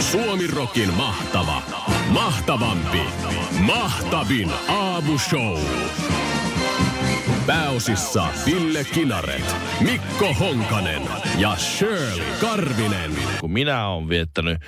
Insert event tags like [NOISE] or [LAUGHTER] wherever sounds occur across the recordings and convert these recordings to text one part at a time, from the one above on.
Suomi Rokin mahtava, mahtavampi, mahtavin aamushow. Pääosissa Ville Kinaret, Mikko Honkanen ja Shirley Karvinen. kun minä olen viettänyt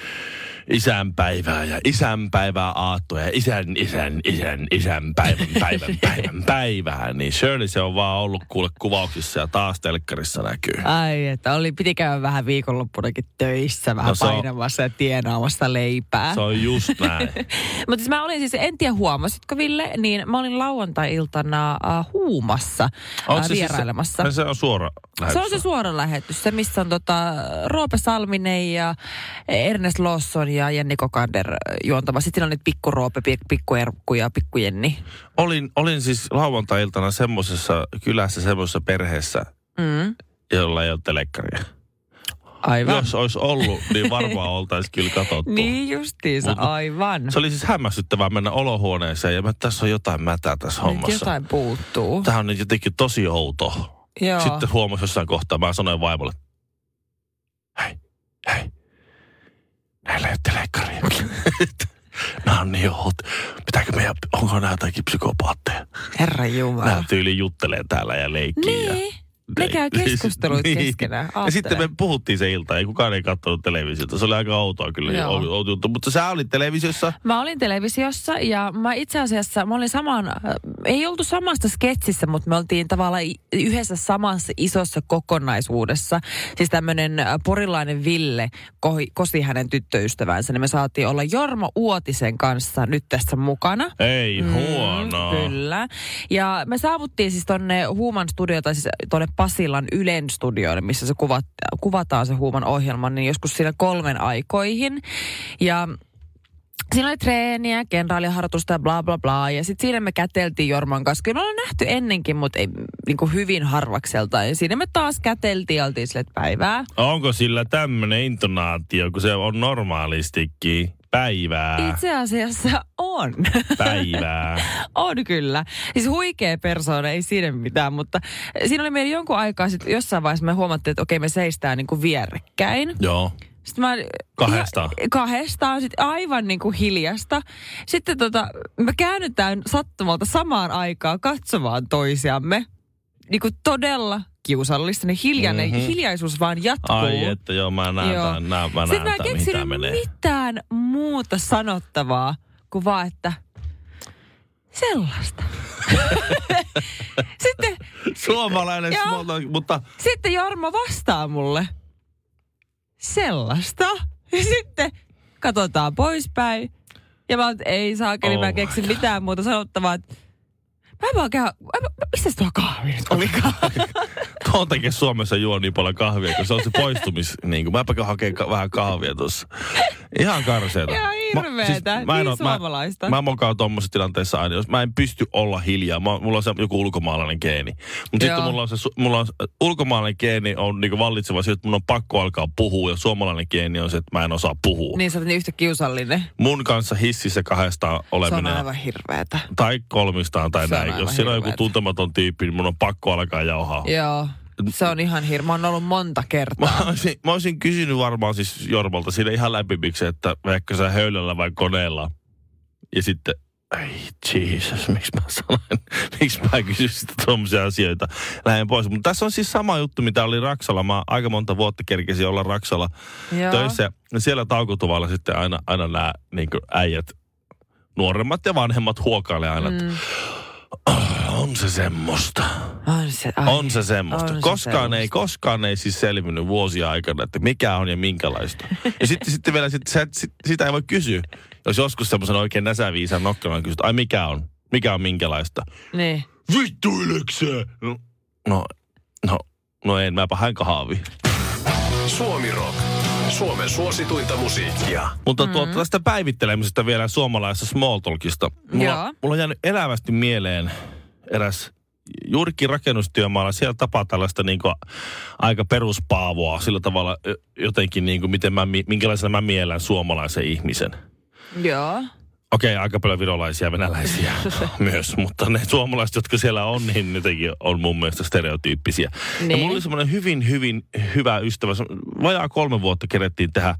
isänpäivää ja isänpäivää aattoja ja isän, isän, isän, isän päivän, päivän, [LAUGHS] päivän, päivää, niin Shirley se on vaan ollut kuule kuvauksissa ja taas telkkarissa näkyy. Ai, että oli, piti käydä vähän viikonloppunakin töissä, vähän No se on- painamassa ja tienaamassa leipää. Se on just näin. [LAUGHS] Mutta siis mä olin siis, en tiedä huomasitko Ville, niin mä olin lauantai-iltana äh, huumassa äh, se siis vierailemassa. Se, se on suora Se on lähetys. se suora lähetys, se missä on tota Roope Salminen ja Ernest Lawson ja Jenni Kokander juontava. Sitten siinä on niitä pikku Roope, pik- pikku Erkku ja pikku Jenni. Olin, olin siis lauantai-iltana semmoisessa kylässä, semmoisessa perheessä, Mm. jolla ei ole telekkaria. Aivan. Jos olisi ollut, niin varmaan [LAUGHS] oltaisiin kyllä katsottu. Niin justiinsa, Mut- aivan. Se oli siis hämmästyttävää mennä olohuoneeseen ja mä, tässä on jotain mätää tässä Nyt hommassa. jotain puuttuu. Tämä on nyt jotenkin tosi outo. Joo. Sitten huomasin jossain kohtaa, mä sanoin vaimolle, hei, hei, näillä ei ole telekkaria. [LAUGHS] Nämä on niin oot. Pitääkö meidän, onko nämä jotakin psykopaatteja? Herra Jumala. Nämä tyyli juttelee täällä ja leikkii. Ja, Niin. Ne käy keskusteluita [LAUGHS] keskenään. Ja sitten me Aattele. puhuttiin se ilta, ei kukaan ei katsonut televisiota. Se oli aika outoa kyllä, outo, juttu. Mutta sä olit televisiossa. Mä olin televisiossa ja mä itse asiassa, mä olin saman, äh, ei oltu samasta sketsissä, mutta me oltiin tavallaan yhdessä samassa isossa kokonaisuudessa. Siis tämmönen äh, porilainen Ville kohi, kosi hänen tyttöystävänsä, niin me saatiin olla Jorma Uotisen kanssa nyt tässä mukana. Ei, huono. Mm, kyllä. Ja me saavuttiin siis tonne Huuman studio, tai siis tonne Pasilan Ylen studioille, missä se kuvat, kuvataan se Huuman ohjelma, niin joskus siinä kolmen aikoihin. Ja Siinä oli treeniä, kenraaliharjoitusta ja bla bla bla. Ja sitten siinä me käteltiin Jorman kanssa. Kyllä me ollaan nähty ennenkin, mutta ei niin kuin hyvin harvakselta. Ja siinä me taas käteltiin ja oltiin sille, päivää. Onko sillä tämmöinen intonaatio, kun se on normaalistikin? Päivää, Itse asiassa on. päivää. [LAUGHS] On kyllä. Siis huikea persoona, ei siinä mitään, mutta siinä oli meillä jonkun aikaa sitten jossain vaiheessa me huomattiin, että okei me seistään niin kuin vierekkäin. Joo. Sitten mä, Kahdestaan? Ja, kahdestaan, sitten aivan niin kuin hiljasta. Sitten tota, me käännytään sattumalta samaan aikaan katsomaan toisiamme. Niin kuin todella kiusallista, niin hiljainen, Mhm. mm-hmm. hiljaisuus vaan jatkuu. Ai että joo, mä näen Joo. tämän, näen, mä Sitten näen mä tämän, en keksinyt menee. mitään muuta sanottavaa kuin vaan, että sellaista. [LAUGHS] Sitten, Suomalainen small mutta sitten Jorma vastaa mulle. Sellaista. Ja sitten katsotaan poispäin. Ja mä oon, ei saakeli, Oh mä keksin mitään muuta sanottavaa. että Mä vaan käy, mä, mä, mistä tuo kahvi nyt olikaan? [LAUGHS] tuon takia Suomessa juo niin paljon kahvia, kun se on se poistumis... Niin kuin, mäpä hakee ka- vähän kahvia tuossa. Ihan karseeta. Ihan hirveetä, niin oo- suomalaista. Mä, mä mokaan tuommoisessa tilanteessa aina, jos mä en pysty olla hiljaa. Mä, mulla on se joku ulkomaalainen geeni. Mutta sitten mulla on se, mulla on, ulkomaalainen geeni on niinku vallitseva se, että mun on pakko alkaa puhua. Ja suomalainen geeni on se, että mä en osaa puhua. niin sä oot niin yhtä kiusallinen. Mun kanssa hississä kahdestaan Se on oleminen. aivan hirveetä. Tai kolmistaan tai Se näin. Aivan Jos siellä on joku tuntematon tyyppi, niin mun on pakko alkaa jauhaa. Joo. Se on ihan hirveä. Mä oon ollut monta Mä kertaa. olisin, mä olisin kysynyt varmaan siis Jormalta siinä ihan läpimiksi, että veikö sä höylällä vai koneella. Ja sitten, ei Jesus, miksi mä sanoin, [LAUGHS] miksi mä kysyn sitä tuommoisia asioita. Lähden pois. Mutta tässä on siis sama juttu, mitä oli Raksalla. Mä aika monta vuotta kerkesin olla Raksalla Joo. töissä. Ja siellä taukotuvalla sitten aina, aina nämä niin äijät, nuoremmat ja vanhemmat huokailee aina, Mm. "Ah, on se semmoista. On se, ai, On se semmoista. on se koskaan, ei, semmoista. koskaan ei siis selvinnyt vuosia aikana, että mikä on ja minkälaista. ja sitten, [LAUGHS] sitten vielä sit, sä, sit, sitä ei voi kysyä. Jos joskus semmoisen oikein näsäviisaan nokkelan kysyt, ai mikä on? Mikä on minkälaista? Niin. Vittuileksä? No, no, no, no en, mäpä hän kahvi. Suomi Rock. Suomen suosituinta musiikkia. Mutta tuo, tästä päivittelemisestä vielä suomalaisesta small talkista. Mulla, Joo. mulla on jäänyt elävästi mieleen eräs juurikin rakennustyömaalla. Siellä tapaa tällaista niin kuin, aika peruspaavoa sillä tavalla jotenkin, niin kuin, miten mä, mi- minkälaisena mä miellän suomalaisen ihmisen. Joo. Okei, aika paljon virolaisia ja venäläisiä [LAUGHS] myös, mutta ne suomalaiset, jotka siellä on, niin jotenkin on mun mielestä stereotyyppisiä. Ja Niin. mulla oli semmoinen hyvin, hyvin hyvä ystävä. Vajaa kolme vuotta kerettiin tehdä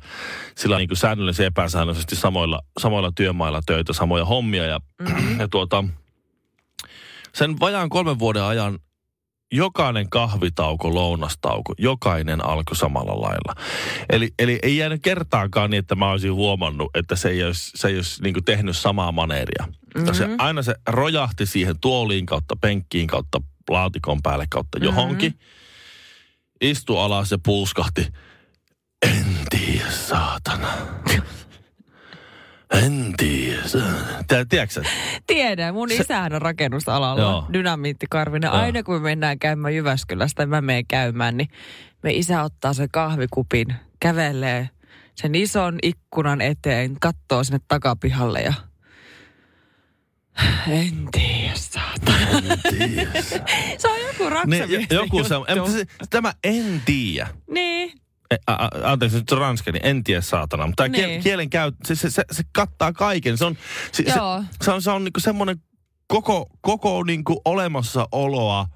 sillä niin kuin säännöllisesti ja epäsäännöllisesti samoilla, samoilla työmailla töitä, samoja hommia. Ja, mm-hmm. ja tuota, sen vajaan kolmen vuoden ajan jokainen kahvitauko, lounastauko, jokainen alkoi samalla lailla. Eli, eli ei jäänyt kertaakaan niin, että mä olisin huomannut, että se ei olisi, se ei olisi niin tehnyt samaa maneeria. Mm-hmm. Se, aina se rojahti siihen tuoliin kautta, penkkiin kautta, laatikon päälle kautta johonkin. Istui alas ja puuskahti. En tiedä, saatana. [LAUGHS] En tiedä. saatana." Tää, tiedätkö? Tiedän, mun isähän on rakennusalalla, Joo. dynamiittikarvinen. Joo. Aina kun me mennään käymään Jyväskylästä mä menen käymään, niin me isä ottaa sen kahvikupin, kävelee sen ison ikkunan eteen, katsoo sinne takapihalle ja en tiedä, saatana. [LAUGHS] se on joku Niin, raksamies. joku se, en, tämä en tiedä. Niin, a, a, anteeksi, nyt on ranska, niin en tiedä saatana. Mutta tämä Niin. niin. kielen käy, se, se, se, se, kattaa kaiken. Se on, se, se, Joo. se on, se on niinku semmoinen koko, koko niinku olemassaoloa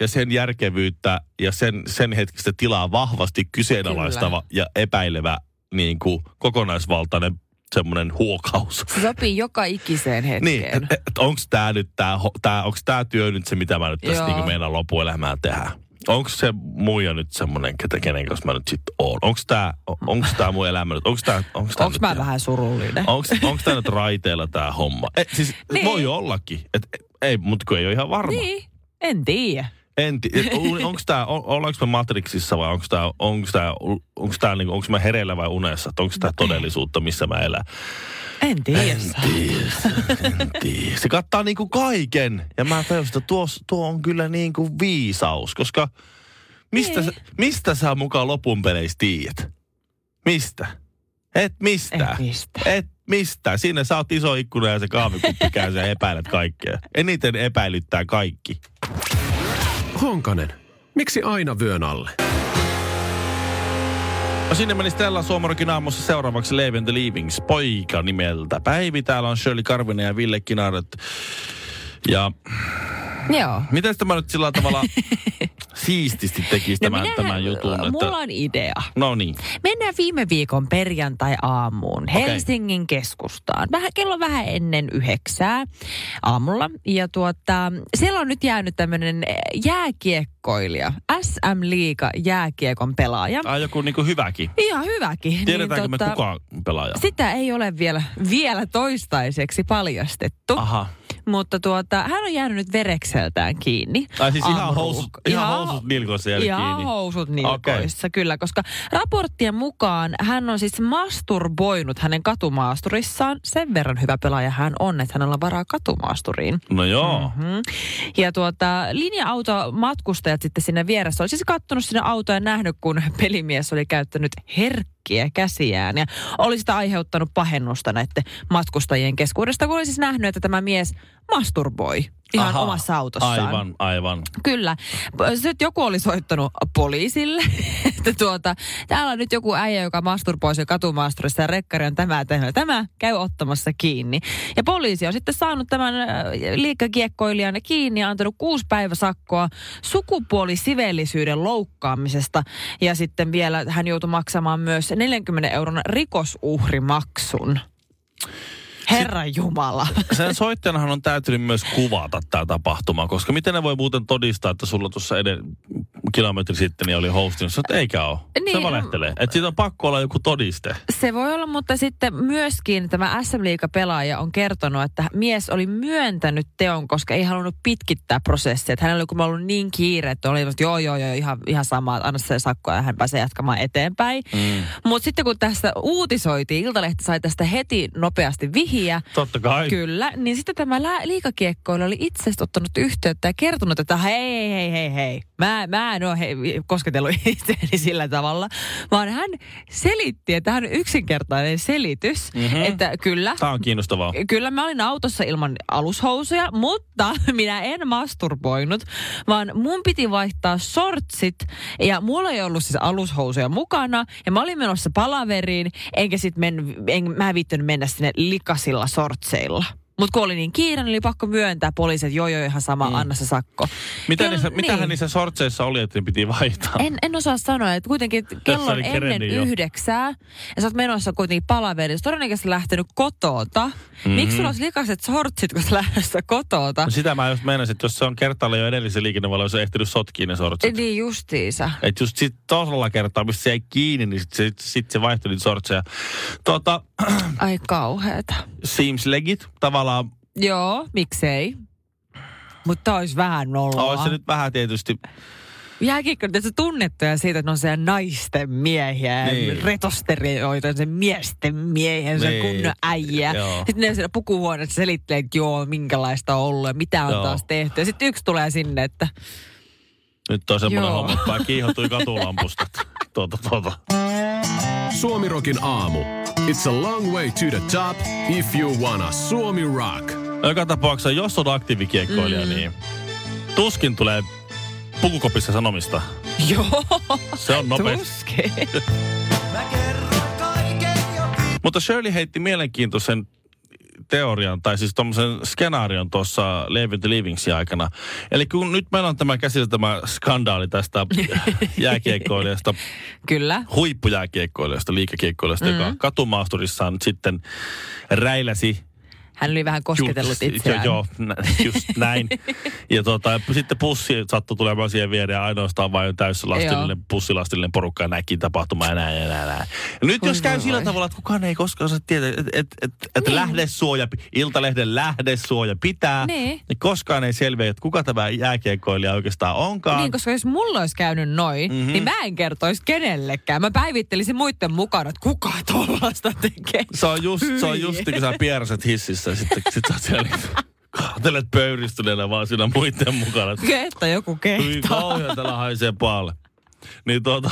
ja sen järkevyyttä ja sen, sen hetkistä tilaa vahvasti kyseenalaistava ja epäilevä niinku kokonaisvaltainen semmoinen huokaus. se sopii joka ikiseen hetkeen. Niin, et, onko tämä nyt tää, tää, onks tää työ nyt se, mitä mä nyt tässä Joo. niinku meinaan loppuelämää tehdä? Onko se muija nyt semmoinen, ketä kenen kanssa mä nyt sitten oon? Onko tää, onko tää mun elämä nyt? Onko tää, onko tää Onko nyt mä vähän surullinen? Onko, onko tämä nyt raiteilla tämä homma? E, siis Niin. voi ollakin. Et, ei, mutta kun ei ole ihan varma. Niin, en tiedä. En ti- et, on- onko tämä, on, ollaanko me Matrixissa vai onko tämä, onko tämä, onko tämä, niinku, onko mä hereillä vai unessa? Onko tämä todellisuutta, missä mä elän? En tiedä. En tiedä, en tiedä. Se kattaa niinku kaiken. Ja mä tajusin, että tuo, tuo on kyllä niinku viisaus, koska mistä, Niin. sä, mistä sä mukaan lopun peleissä tiedät? Mistä? Et mistä. Et mistä. Et mistä. Siinä sä oot iso ikkuna ja se kahvikuppi käy ja epäilet kaikkea. Eniten epäilyttää kaikki. Honkanen, miksi aina vyön alle? No sinne meni Stella Suomarokin aamussa seuraavaksi Leave and the Leavings poika nimeltä. Päivi, täällä on Shirley Karvinen ja Ville Kinaret. Ja Joo. miten tämä nyt sillä tavalla [LAUGHS] siististi tekisi tämän, minähän- tämän jutun? Että... Mulla on idea. No niin. Mennään viime viikon perjantai-aamuun Helsingin keskustaan. Vähän, kello vähän ennen yhdeksää aamulla. Ja tuota, siellä on nyt jäänyt tämmöinen jääkiekkoilija, SM Liiga jääkiekon pelaaja. Ai joku niinku hyväkin. Ihan hyväkin. Tiedetäänkö niin, me tota, kuka pelaaja? Sitä ei ole vielä, vielä toistaiseksi paljastettu. Aha. Mutta tuota, hän on jäänyt nyt verekseltään kiinni. Ai siis ihan housut, ihan housut nilkoissa jäänyt Ihan kiinni. housut nilkoissa, kyllä. Koska raporttien mukaan hän on siis masturboinut hänen katumaasturissaan. Sen verran hyvä pelaaja hän on, että hänellä on varaa katumaasturiin. No joo. Mm. Ja tuota, linja-automatkustajat sitten sinne vieressä oli siis kattonut sinne autoa ja nähnyt, kun pelimies oli käyttänyt herkkiä käsiään. Ja oli sitä aiheuttanut pahennusta näiden matkustajien keskuudesta, kun oli siis nähnyt, että tämä mies masturboi ihan Aha. omassa autossaan. Aivan, aivan. Kyllä. Sitten joku oli soittanut poliisille, [LAUGHS] että tuota, täällä on nyt joku äijä, joka masturboi siellä katumaasturissa ja rekkari on tämä tehnyt. Tämä käy ottamassa kiinni. Ja poliisi on sitten saanut tämän äh, liikkakiekkoilijan kiinni ja antanut kuusi päiväsakkoa sukupuolisivellisyyden loukkaamisesta. Ja sitten vielä hän joutui maksamaan myös 40 euron rikosuhrimaksun. Herran Jumala. [LAUGHS] Sen soittajanahan on täytynyt myös kuvata tämä tapahtuma, koska miten ne voi muuten todistaa, että sulla tuossa eden kilometri sitten niin oli hostin, että eikä ole. Niin, se valehtelee. Että siitä on pakko olla joku todiste. Se voi olla, mutta sitten myöskin tämä SM pelaaja on kertonut, että mies oli myöntänyt teon, koska ei halunnut pitkittää prosessia. Että hänellä oli ollut niin kiire, että oli, että joo, joo, joo, ihan, ihan sama, anna se sakko ja hän pääsee jatkamaan eteenpäin. Mm. Mutta sitten kun tästä uutisoitiin, Iltalehti sai tästä heti nopeasti vihjeen miehiä. Totta kai. Kyllä, niin sitten tämä liikakiekkoilla oli itse asiassa ottanut yhteyttä ja kertonut, että hei, hei, hei, hei. Mä, mä en ole hei, kosketellut [LAUGHS] itseäni sillä tavalla, vaan hän selitti, että hän on yksinkertainen selitys, Mhm. mm-hmm. että kyllä, Tämä on kiinnostavaa. Kyllä mä olin autossa ilman alushousuja, mutta [LAUGHS] minä en masturboinut, vaan mun piti vaihtaa sortsit ja mulla ei ollut siis alushousuja mukana ja mä olin menossa palaveriin, enkä sit men, en, mä viittynyt mennä sinne likasilla sortseilla. Mutta kun oli niin kiire, niin oli pakko myöntää poliisi, että joo joo ihan sama, mm. anna se sakko. Mitä Kello- niissä, Mitähän niin. niissä sortseissa oli, että ne piti vaihtaa? En, en osaa sanoa, että kuitenkin kello on ennen jo. yhdeksää ja sä oot menossa kuitenkin palaveriin. Sä todennäköisesti lähtenyt kotota. Mm-hmm. Miksi sulla olisi likaiset sortsit, kun sä lähdössä kotota? No Sitä mä just meinasin, että jos se on kertaalle jo edellisen liikennevaloissa se ehtinyt sotkiin ne sortsit. Niin justiinsa. Että just sit tosella kertaa, missä se jäi kiinni, niin sit se, sit se vaihtoi niitä sortseja. Tuota, Ai kauheeta. Seems legit. Tavallaan Joo, miksei. Mutta olisi vähän noloa. olisi se nyt vähän tietysti Jääkiekko on tietysti tunnettuja siitä, että ne on siellä naisten miehiä ja Niin. retosterioita, se miesten miehiä, se Niin. kunnon äijä. Joo. Sitten ne siellä pukuhuoneessa selittelee, että joo, minkälaista on ollut ja mitä on Joo. taas tehty. Ja sitten yksi tulee sinne, että Nyt on semmoinen homma, että vaan kiihottui katulampusta. [LAUGHS] tuota, tuota. Suomirokin aamu. It's a long way to the top if you wanna Suomi rock. Joka tapauksessa, jos on aktiivikiekkoilija, mm. niin tuskin tulee pukukopissa sanomista. joo, Se on nopeasti. [LAUGHS] Mutta Shirley heitti mielenkiintoisen teorian, tai siis tuommoisen skenaarion tuossa Leave the Livingsin aikana. Eli kun nyt meillä on tämä käsillä tämä skandaali tästä [LAUGHS] jääkiekkoilijasta, Kyllä. huippujääkiekkoilijasta, liikakiekkoilijasta, mm. joka katumaasturissaan sitten räiläsi Hän oli vähän kosketellut Just- itseään. Joo, joo just näin. [LAUGHS] ja tota, sitten pussi sattui tulemaan siihen viereen ja ainoastaan vain täyslastillinen, pussilastillinen porukka näki tapahtumaa ja näin ja näin. näin. Ja nyt Voi jos käy voi sillä tavalla, että kukaan ei koskaan osaa tietää, että et, et, et Niin. lähdesuoja, Iltalehden lähdesuoja pitää, Niin. niin koskaan ei selviä, että kuka tämä jääkiekkoilija oikeastaan onkaan. Niin, koska jos mulla olisi käynyt noin, Mhm. mm-hmm. niin mä en kertoisi kenellekään. Mä päivittelisin muiden mukana, että kuka tollasta tekee. Se on just, se on Hyi. just kun sä [LAUGHS] hississä ja sitten sit sä oot siellä niin kahtelet pöyristyneenä vaan siinä muiden mukana. Että joku Hyi kehtaa. kauhean, täällä haisee paalle. Niin tota...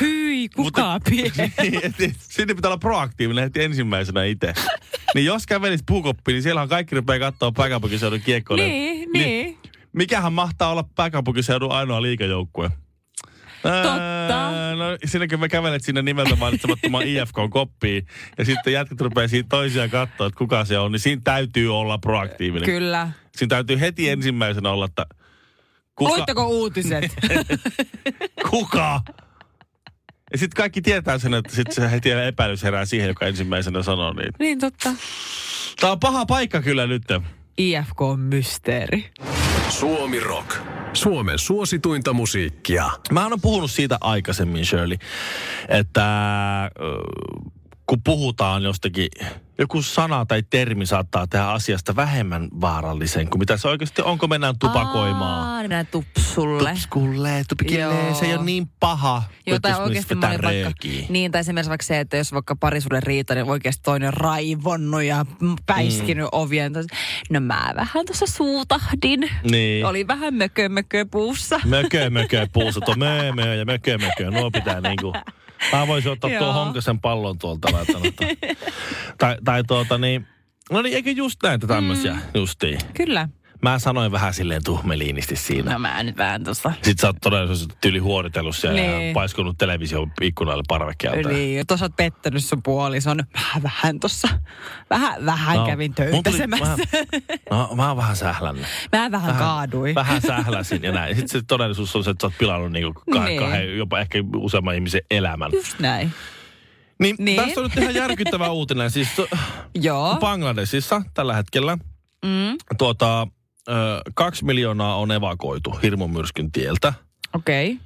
Hyi, kuka pie. [LAUGHS] niin, sinne pitää olla proaktiivinen heti ensimmäisenä itse. niin jos kävelit puukoppiin, niin siellähän kaikki rupeaa katsoa pääkaupunkiseudun kiekkoille. Niin, niin. Mikähän mahtaa olla pääkaupunkiseudun ainoa liikajoukkue? Totta. No siinäkin me kävelet sinne nimeltä mainitsemattoman [LAUGHS] IFK-koppiin ja sitten jätkät rupeaa siitä toisiaan katsoa, että kuka se on, niin siinä täytyy olla proaktiivinen. Kyllä. Siinä täytyy heti ensimmäisenä olla, että kuka, Luitteko uutiset? [LAUGHS] kuka? Ja sitten kaikki tietää sen, että sitten se heti epäilys herää siihen, joka ensimmäisenä sanoo niin. niin totta. Tämä on paha paikka kyllä nyt. IFK on mysteeri. Suomi rock. Suomen suosituinta musiikkia. Mä oon puhunut siitä aikaisemmin, Shirley, että kun puhutaan jostakin, joku sana tai termi saattaa tehdä asiasta vähemmän vaarallisen kuin mitä se oikeasti on, kun mennään tupakoimaan. Aa, niin mennään tupsulle. Tupskulle, tupikille, se ei ole niin paha. Joo, tai oikeasti vaikka, röökiä. niin, tai esimerkiksi vaikka se, että jos vaikka parisuuden riita, niin oikeasti toinen on raivonnut ja päiskinyt mm. ovien. No mä vähän tuossa suutahdin. Niin. Oli vähän mökö mökö puussa. Mökö, mökö, puusa, tuo möö, möö ja mökö, mökö. Nuo pitää niinku... [LAUGHS] Mä voisin ottaa tuon. Honkasen pallon tuolta laittanut. [LAUGHS] tai, tai tuota niin... No niin, eikö just näitä tämmöisiä mm. justiin? Kyllä. Mä sanoin vähän silleen tuhmeliinisti siinä. No mä nyt vähän tuossa. Sitten sä oot todellisuudessa tyli huoritellut siellä ja Niin. paiskunut television ikkunalle parvekkeelta. Niin, tuossa oot pettänyt sun puolison. Vähän, vähän tuossa. Vähän, vähän no, kävin mun tuli-. Mä, no, mä oon vähän sählännyt. Mä vähän kaaduin. Vähän sähläsin ja näin. Sitten se todellisuus on se, että sä oot pilannut niinku kah- Niin. kahden, jopa ehkä useamman ihmisen elämän. Just näin. Niin, Niin. tästä on nyt ihan järkyttävä uutinen. Siis to, Joo. Bangladesissa tällä hetkellä Mm. tuota, ö, kaksi miljoonaa on evakoitu hirmumyrskyn tieltä. Okei. Okay.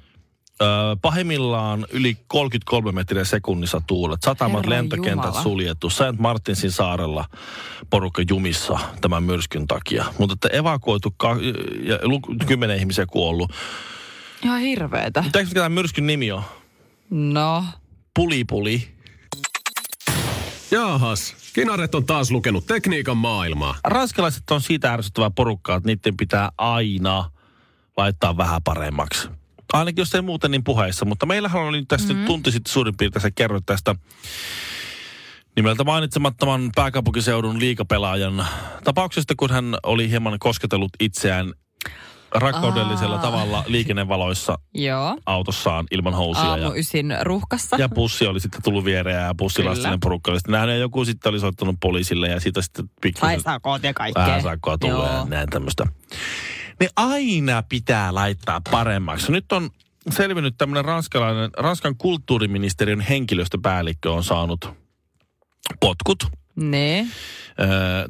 Ö, pahimmillaan yli 33 metriä sekunnissa tuulet. Satamat Herran lentokentät Jumala. suljettu. St. Martinsin saarella porukka jumissa tämän myrskyn takia. Mutta että evakuoitu ka- ja lu- kymmenen ihmisiä kuollut. Ihan hirveetä. Tiedätkö mikä tämän myrskyn nimi on? No. Pulipuli. Jaahas, Kinaret on taas lukenut tekniikan maailmaa. Ranskalaiset on siitä ärsyttävää porukkaa, että niiden pitää aina laittaa vähän paremmaksi. Ainakin jos ei muuten niin puheissa, mutta meillähän oli nyt tästä mm-hmm. tunti sitten suurin piirtein, sä kerroit tästä nimeltä mainitsemattoman pääkaupunkiseudun liikapelaajan tapauksesta, kun hän oli hieman kosketellut itseään rakkaudellisella Aa. tavalla liikennevaloissa Joo. autossaan ilman housuja. Aamu Ja, ysin ruuhkassa. ja bussi oli sitten tullut viereen ja bussilastinen Kyllä. porukka oli sitten nähnyt ja joku sitten oli soittanut poliisille ja siitä sitten pikkusen Sai sakot ja kaikkea. vähän sakkoa tulee ja näin tämmöistä. Niin aina pitää laittaa paremmaksi. Nyt on selvinnyt tämmöinen ranskalainen, Ranskan kulttuuriministeriön henkilöstöpäällikkö on saanut potkut. Ne.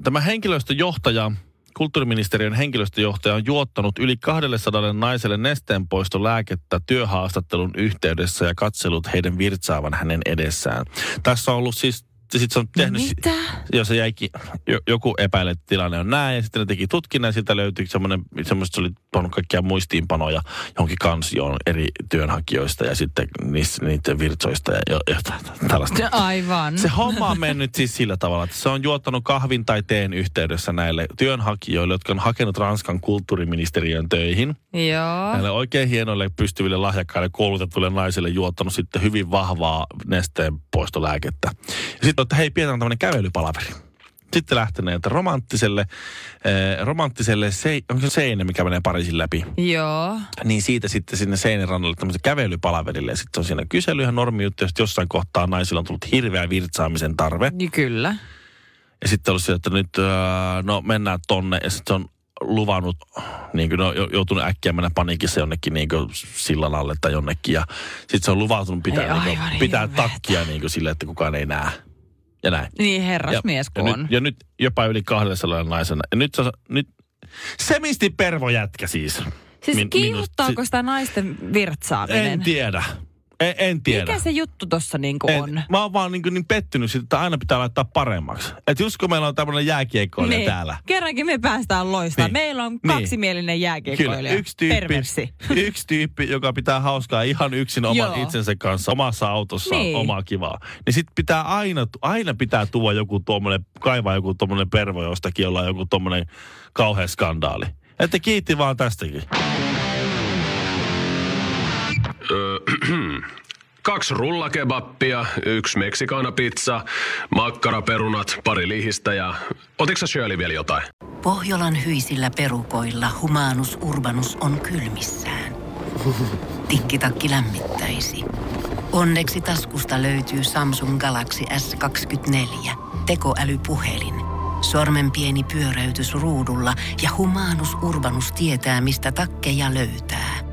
Tämä henkilöstöjohtaja, kulttuuriministeriön henkilöstöjohtaja on juottanut yli 200 naiselle nesteenpoistolääkettä työhaastattelun yhteydessä ja katsellut heidän virtsaavan hänen edessään. Tässä on ollut siis, sit se on tehnyt... Mitä? jos se jäikin, jo, joku epäilee, että tilanne on näin, ja sitten ne teki tutkinnan, ja siitä löytyi semmoinen, semmoista se oli tuonut kaikkia muistiinpanoja johonkin kansioon eri työnhakijoista, ja sitten niistä, niiden virtsoista, ja jo, jotain tällaista. Aivan. Se homma on mennyt siis sillä tavalla, että se on juottanut kahvin tai teen yhteydessä näille työnhakijoille, jotka on hakenut Ranskan kulttuuriministeriön töihin. Joo. Näille oikein hienoille, pystyville, lahjakkaille, koulutetuille naisille juottanut sitten hyvin vahvaa nesteen poistolääkettä. Ja sitten että hei, pidetään tämmöinen kävelypalaveri. Sitten lähteneet romanttiselle, eh, romanttiselle se, onko se seinä, mikä menee Pariisin läpi. Joo. Niin siitä sitten sinne seinän rannalle tämmöisen kävelypalaverille. Ja sitten on siinä kysely ihan normijuttu, sitten jossain kohtaa naisilla on tullut hirveä virtsaamisen tarve. Niin kyllä. Ja sitten ollut sillä, että nyt öö, no mennään tonne. Ja sitten on luvannut, niin kuin, no, jo- joutunut äkkiä mennä paniikissa jonnekin niin kuin sillan alle tai jonnekin. Ja sitten se on luvautunut pitää, Ei, niin kuin, pitää hirveetä. takkia niin kuin sille, että kukaan ei näe. Ja näin. Niin herrasmies ja, kun ja, on. nyt, ja nyt jopa yli 200 naisena. Ja nyt, se, nyt Semisti Pervo jätkä siis. Siis Min- kiihottaako sitä naisten virtsaaminen? En tiedä. En, en tiedä. Mikä se juttu tossa niinku En, on? Mä oon vaan niin, niin pettynyt siitä, että aina pitää laittaa paremmaksi. Että just kun meillä on tämmöinen jääkiekkoilija niin. täällä. Kerrankin me päästään loistamaan. Niin. Meillä on Niin. kaksimielinen Kyllä, jääkiekkoilija. yksi tyyppi, Perversi. [LAUGHS] yksi tyyppi, joka pitää hauskaa ihan yksin oman Joo. itsensä kanssa, omassa autossa Niin. omaa kivaa. Niin sit pitää aina, aina pitää tuoda joku tuommoinen, kaivaa joku tuommoinen pervo jostakin, jolla on joku tuommoinen kauhea skandaali. Että kiitti vaan tästäkin. [CLEARS THROAT] Kaksi rullakebappia, yksi meksikaanapizza, makkaraperunat, pari lihistä ja... Otitko sä Shirley vielä jotain? Pohjolan hyisillä perukoilla humanus urbanus on kylmissään. [LAUGHS] Tikkitakki lämmittäisi. Onneksi taskusta löytyy Samsung Galaxy S24. Tekoälypuhelin. Sormen pieni pyöräytys ruudulla ja humanus urbanus tietää, mistä takkeja löytää.